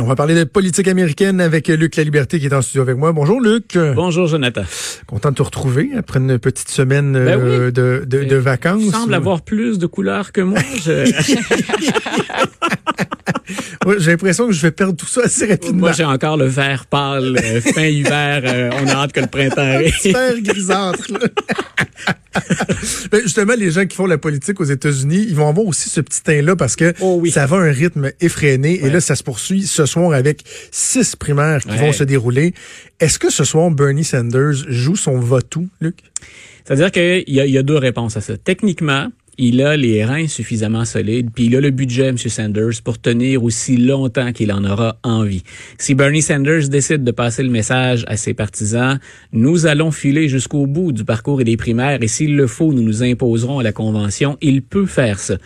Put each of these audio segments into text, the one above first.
On va parler de politique américaine avec Luc La Liberté qui est en studio avec moi. Bonjour Luc. Bonjour Jonathan. Content de te retrouver après une petite semaine Ben euh, oui. de, de, de vacances. Tu sembles avoir plus de couleurs que moi. Je- J'ai l'impression que je vais perdre tout ça assez rapidement. moi, j'ai encore le vert pâle, euh, fin hiver. euh, on a hâte que le printemps arrive. super grisâtre. Ben, justement, les gens qui font la politique aux États-Unis, ils vont avoir aussi ce petit teint-là parce que Oh oui. ça va à un rythme effréné. Et là, ça se poursuit ce soir avec six primaires qui Ouais. vont se dérouler. Est-ce que ce soir, Bernie Sanders joue son va-tout, Luc? C'est-à-dire qu'il y a deux réponses à ça. Techniquement, il a les reins suffisamment solides, puis il a le budget, M. Sanders, pour tenir aussi longtemps qu'il en aura envie. Si Bernie Sanders décide de passer le message à ses partisans, nous allons filer jusqu'au bout du parcours et des primaires, et s'il le faut, nous nous imposerons à la convention. Il peut faire ça.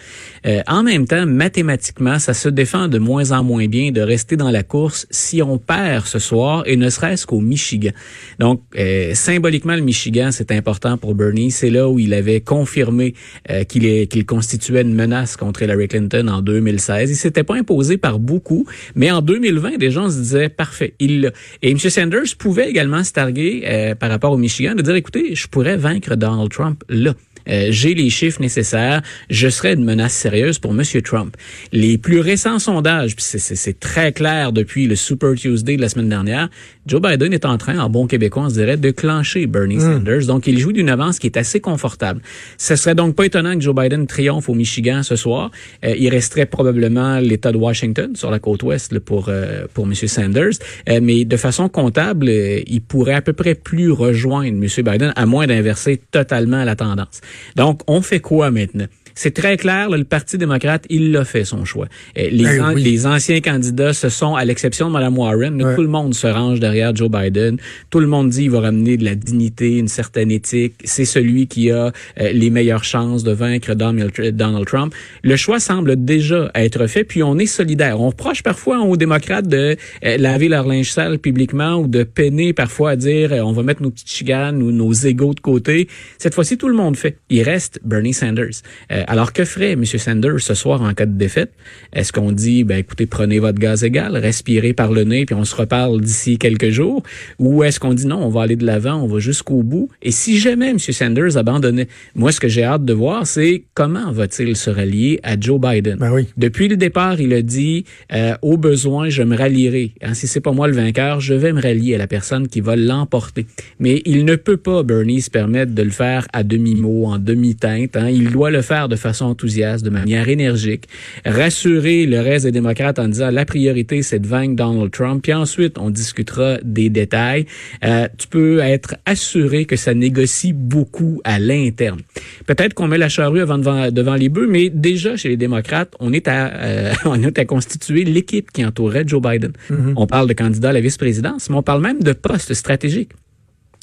Euh, en même temps, mathématiquement, ça se défend de moins en moins bien de rester dans la course si on perd ce soir, et ne serait-ce qu'au Michigan. Donc, euh, symboliquement, le Michigan, c'est important pour Bernie. C'est là où il avait confirmé euh, qu'il qu'il constituait une menace contre Hillary Clinton en 2016. Il s'était pas imposé par beaucoup, mais en 2020, des gens se disaient parfait, il. Et M. Sanders pouvait également se targuer euh, par rapport au Michigan de dire écoutez, je pourrais vaincre Donald Trump là. Euh, j'ai les chiffres nécessaires, je serais une menace sérieuse pour M. Trump. Les plus récents sondages, puis c'est- très clair depuis le Super Tuesday de la semaine dernière, Joe Biden est en train, en bon québécois, on se dirait, de clencher Bernie Sanders. Donc, il joue d'une avance qui est assez confortable. Ce serait donc pas étonnant que Joe Biden triomphe au Michigan ce soir. Euh, il resterait probablement l'État de Washington sur la côte ouest là, pour euh, pour M. Sanders. Euh, mais de façon comptable, euh, il pourrait à peu près plus rejoindre M. Biden, à moins d'inverser totalement la tendance. Donc, on fait quoi maintenant? C'est très clair, là, le Parti démocrate, il l'a fait son choix. Les, Eh an- oui. les anciens candidats, ce sont, à l'exception de Mme Warren, là, Ouais. tout le monde se range derrière Joe Biden. Tout le monde dit qu'il va ramener de la dignité, une certaine éthique. C'est celui qui a euh, les meilleures chances de vaincre Donald Trump. Le choix semble déjà être fait, puis on est solidaire. On reproche parfois aux démocrates de euh, laver leur linge sale publiquement ou de peiner parfois à dire euh, on va mettre nos petites chicanes ou nos égaux de côté. Cette fois-ci, tout le monde fait. Il reste Bernie Sanders. Euh, alors, que ferait M. Sanders ce soir en cas de défaite? Est-ce qu'on dit, ben écoutez, prenez votre gaz égal, respirez par le nez, puis on se reparle d'ici quelques jours? Ou est-ce qu'on dit non, on va aller de l'avant, on va jusqu'au bout? Et si jamais M. Sanders abandonnait, moi, ce que j'ai hâte de voir, c'est comment va-t-il se rallier à Joe Biden? Ben oui. Depuis le départ, il a dit euh, au besoin, je me rallierai. Hein, si c'est pas moi le vainqueur, je vais me rallier à la personne qui va l'emporter. Mais il ne peut pas, Bernie, se permettre de le faire à demi-mot, en demi-teinte. Hein. Il doit le faire de façon enthousiaste, de manière énergique, rassurer le reste des démocrates en disant la priorité, c'est de vaincre Donald Trump. Puis ensuite, on discutera des détails. Euh, tu peux être assuré que ça négocie beaucoup à l'interne. Peut-être qu'on met la charrue avant devant, devant les bœufs, mais déjà chez les démocrates, on est à, euh, on est à constituer l'équipe qui entourait Joe Biden. On parle de candidat à la vice-présidence, mais on parle même de postes stratégiques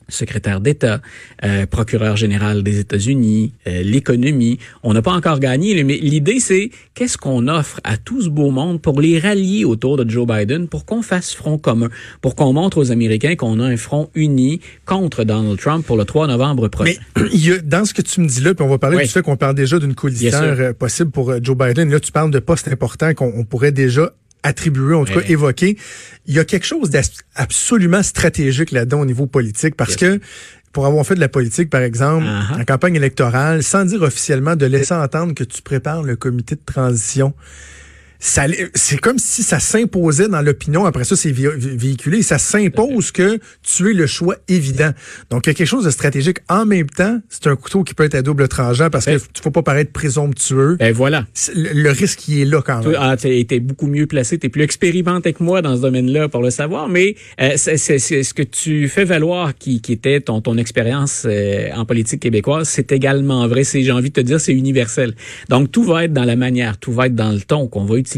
secrétaire d'État, euh, procureur général des États-Unis, euh, l'économie. On n'a pas encore gagné, mais l'idée, c'est qu'est-ce qu'on offre à tout ce beau monde pour les rallier autour de Joe Biden, pour qu'on fasse front commun, pour qu'on montre aux Américains qu'on a un front uni contre Donald Trump pour le 3 novembre prochain. Mais il y a, dans ce que tu me dis là, puis on va parler Oui. du fait qu'on parle déjà d'une coalition euh, possible pour Joe Biden. Là, tu parles de postes importants qu'on on pourrait déjà attribuer, en tout cas Ouais. évoquer. Il y a quelque chose d'absolument stratégique là-dedans au niveau politique parce que pour avoir fait de la politique, par exemple, Uh-huh. en campagne électorale, sans dire officiellement de laisser entendre que tu prépares le comité de transition, ça, c'est comme si ça s'imposait dans l'opinion. Après ça, c'est vé- vé- véhiculé. Ça s'impose que tu es le choix évident. Donc, il y a quelque chose de stratégique. En même temps, c'est un couteau qui peut être à double tranchant parce que Ben- tu faut pas paraître présomptueux. Ben voilà. Le, le risque, il est là quand même. Ah, t'es t'es beaucoup mieux placé, t'es plus expérimenté que moi dans ce domaine-là pour le savoir, mais euh, c'est c'est- c'est ce que tu fais valoir qui, qui était ton, ton expérience euh, en politique québécoise, c'est également vrai. C'est, j'ai envie de te dire, c'est universel. Donc tout va être dans la manière, tout va être dans le ton qu'on va utiliser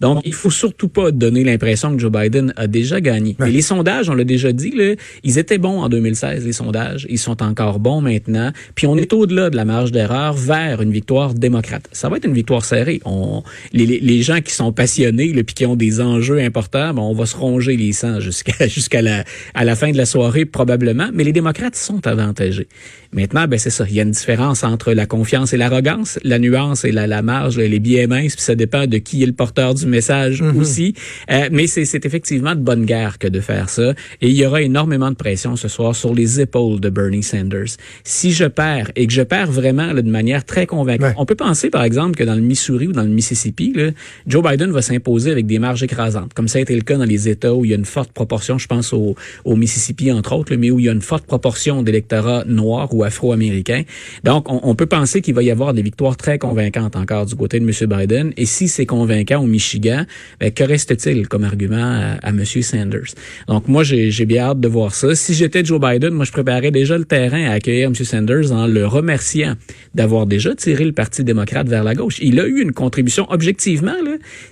Donc, il faut surtout pas donner l'impression que Joe Biden a déjà gagné. Mais les sondages, on l'a déjà dit, là, ils étaient bons en 2016, les sondages. Ils sont encore bons maintenant. Puis on est au-delà de la marge d'erreur vers une victoire démocrate. Ça va être une victoire serrée. On, les, les gens qui sont passionnés, puis qui ont des enjeux importants, on va se ronger les sangs jusqu'à jusqu'à la, à la fin de la soirée probablement. Mais les démocrates sont avantagés. Maintenant, ben c'est ça. Il y a une différence entre la confiance et l'arrogance. La nuance et la, la marge, les billets minces, puis ça dépend de qui est le porteur du message mm-hmm. aussi. Euh, mais c'est effectivement de bonne guerre que de faire ça. Et il y aura énormément de pression ce soir sur les épaules de Bernie Sanders. Si je perds, et que je perds vraiment là, de manière très convaincante, on peut penser par exemple que dans le Missouri ou dans le Mississippi, là, Joe Biden va s'imposer avec des marges écrasantes, comme ça a été le cas dans les États où il y a une forte proportion, je pense au, au Mississippi entre autres, mais où il y a une forte proportion d'électorat noir ou afro-américain. Donc, on, peut penser qu'il va y avoir des victoires très convaincantes encore du côté de M. Biden. Et si c'est convaincant au Michigan, ben, que reste-t-il comme argument à, à M. Sanders? Donc, moi, j'ai bien hâte de voir ça. Si j'étais Joe Biden, moi, je préparais déjà le terrain à accueillir M. Sanders en le remerciant d'avoir déjà tiré le Parti démocrate vers la gauche. Il a eu une contribution objectivement.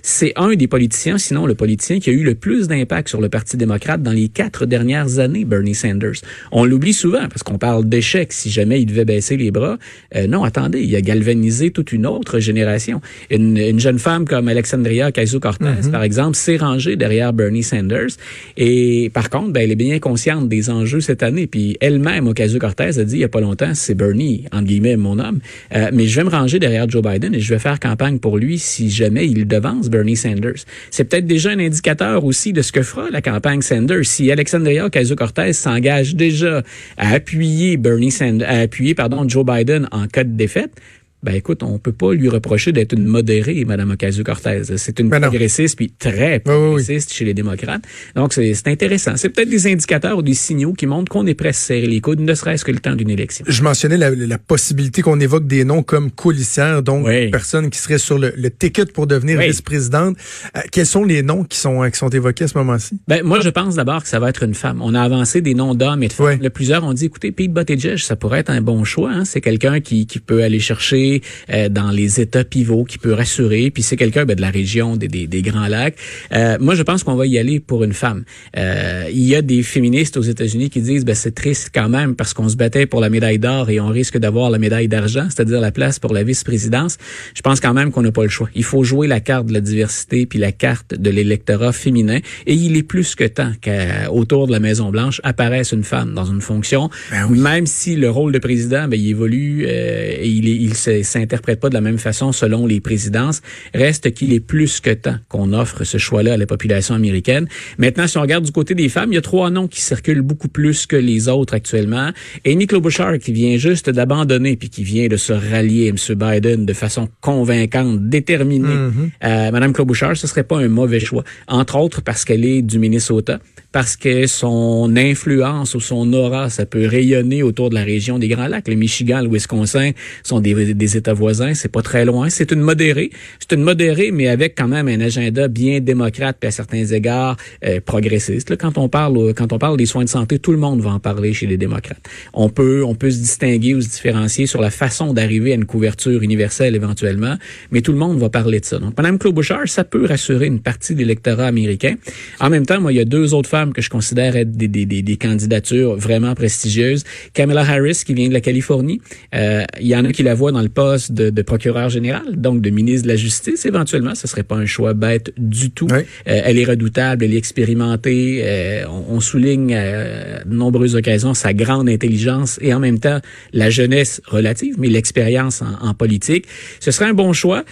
C'est un des politiciens, sinon le politicien qui a eu le plus d'impact sur le Parti démocrate dans les quatre dernières années, Bernie Sanders. On l'oublie souvent parce qu'on parle d'échec si jamais il devait baisser les bras. Euh, non, attendez, il a galvanisé toute une autre génération. Une, une jeune femme comme Alexandria Ocasio-Cortez, mm-hmm. par exemple, s'est rangée derrière Bernie Sanders. Et par contre, ben, elle est bien consciente des enjeux cette année. Puis elle-même, Ocasio-Cortez, a dit il y a pas longtemps, c'est Bernie, entre guillemets, mon homme. Euh, mais je vais me ranger derrière Joe Biden et je vais faire campagne pour lui si jamais il devance Bernie Sanders. C'est peut-être déjà un indicateur aussi de ce que fera la campagne Sanders. Si Alexandria Ocasio-Cortez s'engage déjà à appuyer Bernie Sanders, à appuyer, pardon, Joe Biden en cas de défaite, ben écoute, on peut pas lui reprocher d'être une modérée, Mme Ocasio-Cortez. C'est une ben progressiste, puis très progressiste chez les démocrates. Donc, c'est intéressant. C'est peut-être des indicateurs ou des signaux qui montrent qu'on est prêt à serrer les coudes, ne serait-ce que le temps d'une élection. Je mentionnais la, possibilité qu'on évoque des noms comme coulissières, donc personnes qui seraient sur le, ticket pour devenir vice-présidente. Euh, quels sont les noms qui sont, qui sont évoqués à ce moment-ci? Ben, moi, je pense d'abord que ça va être une femme. On a avancé des noms d'hommes et de femmes. Le plusieurs ont dit, écoutez, Pete Buttigieg, ça pourrait être un bon choix. Hein. C'est quelqu'un qui, qui peut aller chercher euh, dans les États pivots, qui peut rassurer. Puis c'est quelqu'un ben, de la région des, des, des Grands Lacs. Euh, moi, je pense qu'on va y aller pour une femme. Euh, il y a des féministes aux États-Unis qui disent ben, c'est triste quand même parce qu'on se battait pour la médaille d'or et on risque d'avoir la médaille d'argent, c'est-à-dire la place pour la vice-présidence. Je pense quand même qu'on n'a pas le choix. Il faut jouer la carte de la diversité puis la carte de l'électorat féminin. Et il est plus que temps qu'autour de la Maison Blanche apparaisse une femme dans une fonction, ben même si le rôle de président ben, il évolue euh, et il, est, il s'interprète pas de la même façon selon les présidences. Reste qu'il est plus que temps qu'on offre ce choix-là à la population américaine. Maintenant, si on regarde du côté des femmes, il y a trois noms qui circulent beaucoup plus que les autres actuellement. Amy Klobuchar, qui vient juste d'abandonner puis qui vient de se rallier à M. Biden de façon convaincante, déterminée. Mm-hmm. euh, Madame Klobuchar, ce serait pas un mauvais choix. Entre autres parce qu'elle est du Minnesota, parce que son influence ou son aura, ça peut rayonner autour de la région des Grands Lacs. Le Michigan, le Wisconsin sont des, États voisins, c'est pas très loin. C'est une modérée. C'est une modérée, mais avec quand même un agenda bien démocrate puis à certains égards euh, progressiste. Là, quand on parle quand on parle des soins de santé, tout le monde va en parler chez les démocrates. On peut on peut se distinguer ou se différencier sur la façon d'arriver à une couverture universelle éventuellement, mais tout le monde va parler de ça. Donc, Mme Klobuchar, ça peut rassurer une partie de l'électorat américain. En même temps, moi, il y a deux autres femmes que je considère être des, des, des, des candidatures vraiment prestigieuses. Kamala Harris, qui vient de la Californie. Euh, il y en a qui la voient dans le poste de, de procureur général, donc de ministre de la Justice. Éventuellement, ce serait pas un choix bête du tout. Euh, elle est redoutable, elle est expérimentée. Euh, on, on, souligne à de nombreuses occasions sa grande intelligence et en même temps la jeunesse relative, mais l'expérience en, en, politique. Ce serait un bon choix.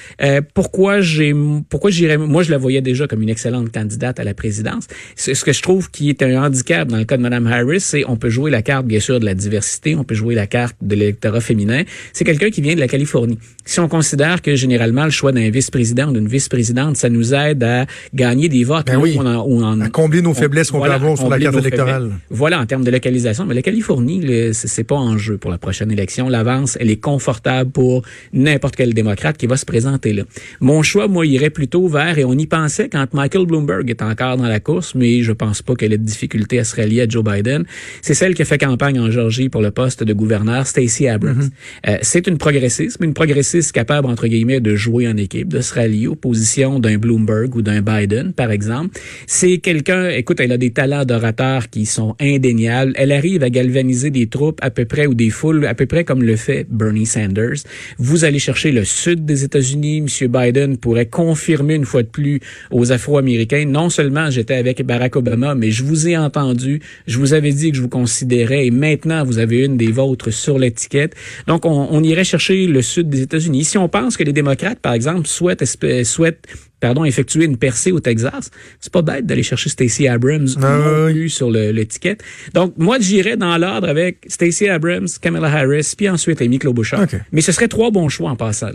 Pourquoi j'ai, pourquoi j'irais, moi je la voyais déjà comme une excellente candidate à la présidence. Ce que je trouve qui est un handicap dans le cas de Mme Harris, c'est on peut jouer la carte bien sûr de la diversité, on peut jouer la carte de l'électorat féminin. C'est quelqu'un qui vient de la Californie si on considère que généralement le choix d'un vice-président ou d'une vice-présidente, ça nous aide à gagner des votes. Ben oui, on à combler nos faiblesses qu'on peut avoir sur la carte électorale. Voilà, en termes de localisation. Mais la Californie, c'est pas en jeu pour la prochaine élection. L'avance, elle est confortable pour n'importe quel démocrate qui va se présenter là. Mon choix, moi, irait plutôt vers, et on y pensait quand Michael Bloomberg est encore dans la course, mais je pense pas qu'elle ait de difficulté à se rallier à Joe Biden. C'est celle qui a fait campagne en Georgie pour le poste de gouverneur, Stacey Abrams. Mm-hmm. euh, c'est une progressiste progressiste, mais une progressiste capable, entre guillemets, de jouer en équipe, de se rallier aux positions d'un Bloomberg ou d'un Biden, par exemple. C'est quelqu'un, écoute, elle a des talents d'orateur qui sont indéniables. Elle arrive à galvaniser des troupes à peu près ou des foules à peu près comme le fait Bernie Sanders. Vous allez chercher le sud des États-Unis. M. Biden pourrait confirmer une fois de plus aux Afro-Américains, non seulement j'étais avec Barack Obama, mais je vous ai entendu, je vous avais dit que je vous considérais et maintenant vous avez une des vôtres sur l'étiquette. Donc on, on irait chercher le sud des États-Unis. Si on pense que les démocrates, par exemple, souhaitent, souhaitent pardon, effectuer une percée au Texas, c'est pas bête d'aller chercher Stacey Abrams ah, non plus sur l'étiquette. Donc, moi, j'irais dans l'ordre avec Stacey Abrams, Kamala Harris, puis ensuite Amy Klobuchar. Mais ce serait trois bons choix en passant.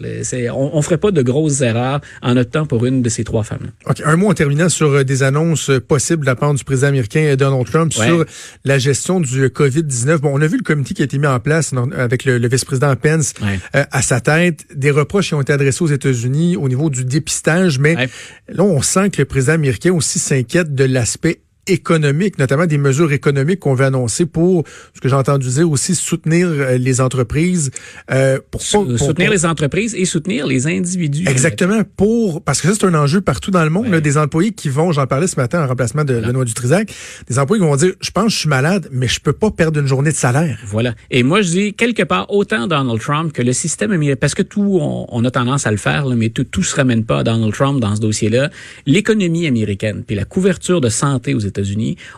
On, on ferait pas de grosses erreurs en optant pour une de ces trois femmes. OK. Un mot en terminant sur euh, des annonces euh, possibles de la part du président américain euh, Donald Trump sur la gestion du COVID-19. Bon, on a vu le comité qui a été mis en place avec le, vice-président Pence à sa tête. Des reproches qui ont été adressés aux États-Unis au niveau du dépistage, mais Là, on sent que le président américain aussi s'inquiète de l'aspect économiques, notamment des mesures économiques qu'on veut annoncer pour, ce que j'ai entendu dire aussi, soutenir euh, les entreprises. Euh, pour, soutenir les entreprises et soutenir les individus. Exactement, pour parce que ça, c'est un enjeu partout dans le monde. Là, des employés qui vont, j'en parlais ce matin en remplacement de Benoît Dutrisac, des employés qui vont dire, je pense que je suis malade, mais je peux pas perdre une journée de salaire. Voilà. Et moi, je dis, quelque part, autant Donald Trump que le système américain, parce que tout, on, a tendance à le faire, là, mais tout, tout se ramène pas à Donald Trump dans ce dossier-là. L'économie américaine, puis la couverture de santé aux États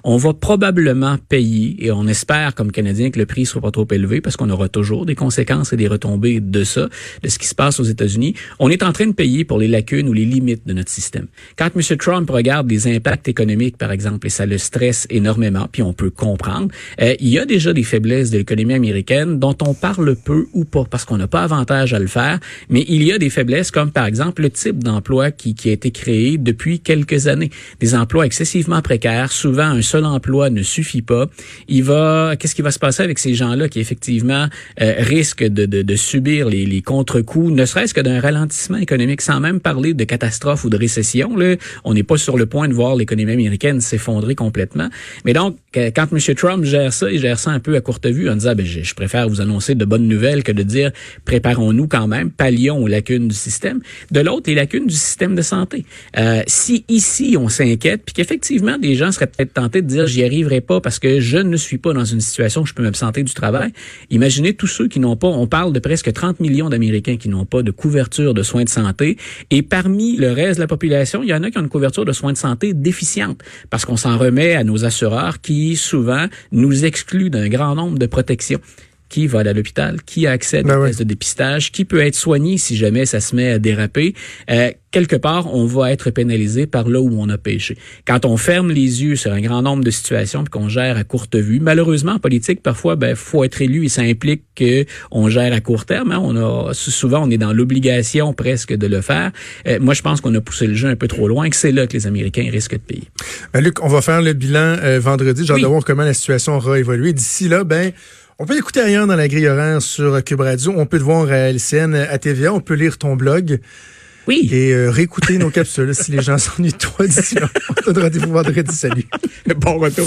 on va probablement payer, et on espère comme Canadiens que le prix soit pas trop élevé, parce qu'on aura toujours des conséquences et des retombées de ça, de ce qui se passe aux États-Unis. On est en train de payer pour les lacunes ou les limites de notre système. Quand M. Trump regarde les impacts économiques, par exemple, et ça le stresse énormément, puis on peut comprendre, euh, il y a déjà des faiblesses de l'économie américaine dont on parle peu ou pas, parce qu'on n'a pas avantage à le faire, mais il y a des faiblesses comme, par exemple, le type d'emploi qui, qui a été créé depuis quelques années. Des emplois excessivement précaires, souvent un seul emploi ne suffit pas. Qu'est-ce qui va se passer avec ces gens-là qui effectivement euh, risquent de, subir les, les contre-coups, ne serait-ce que d'un ralentissement économique, sans même parler de catastrophe ou de récession. Là, on n'est pas sur le point de voir l'économie américaine s'effondrer complètement. Mais donc, quand M. Trump gère ça, il gère ça un peu à courte vue en disant, ben, je, je préfère vous annoncer de bonnes nouvelles que de dire, préparons-nous quand même, pallions aux lacunes du système. De l'autre, les lacunes du système de santé. Euh, si ici on s'inquiète, puis qu'effectivement des gens peut-être tentés de dire j'y arriverai pas parce que je ne suis pas dans une situation où je peux m'absenter du travail. Imaginez tous ceux qui n'ont pas, on parle de presque 30 millions d'Américains qui n'ont pas de couverture de soins de santé. Et parmi le reste de la population, il y en a qui ont une couverture de soins de santé déficiente parce qu'on s'en remet à nos assureurs qui souvent nous excluent d'un grand nombre de protections qui va à l'hôpital, qui a accès à des ben tests de dépistage, qui peut être soigné si jamais ça se met à déraper. Euh, quelque part, on va être pénalisé par là où on a péché. Quand on ferme les yeux sur un grand nombre de situations qu'on gère à courte vue, malheureusement en politique, parfois, ben faut être élu et ça implique que on gère à court terme. Hein. On a souvent, on est dans l'obligation presque de le faire. Euh, moi, je pense qu'on a poussé le jeu un peu trop loin, que c'est là que les Américains risquent de payer. Ben, Luc, on va faire le bilan euh, vendredi. J'ai hâte de voir comment la situation aura évolué. D'ici là, ben on peut écouter rien dans la grille horaire sur Cube Radio. On peut te voir à LCN, à TVA. On peut lire ton blog. Oui. Et euh, réécouter nos capsules si les gens s'ennuient de toi d'ici là. On te rendez-vous vendredi. Salut. Bon retour.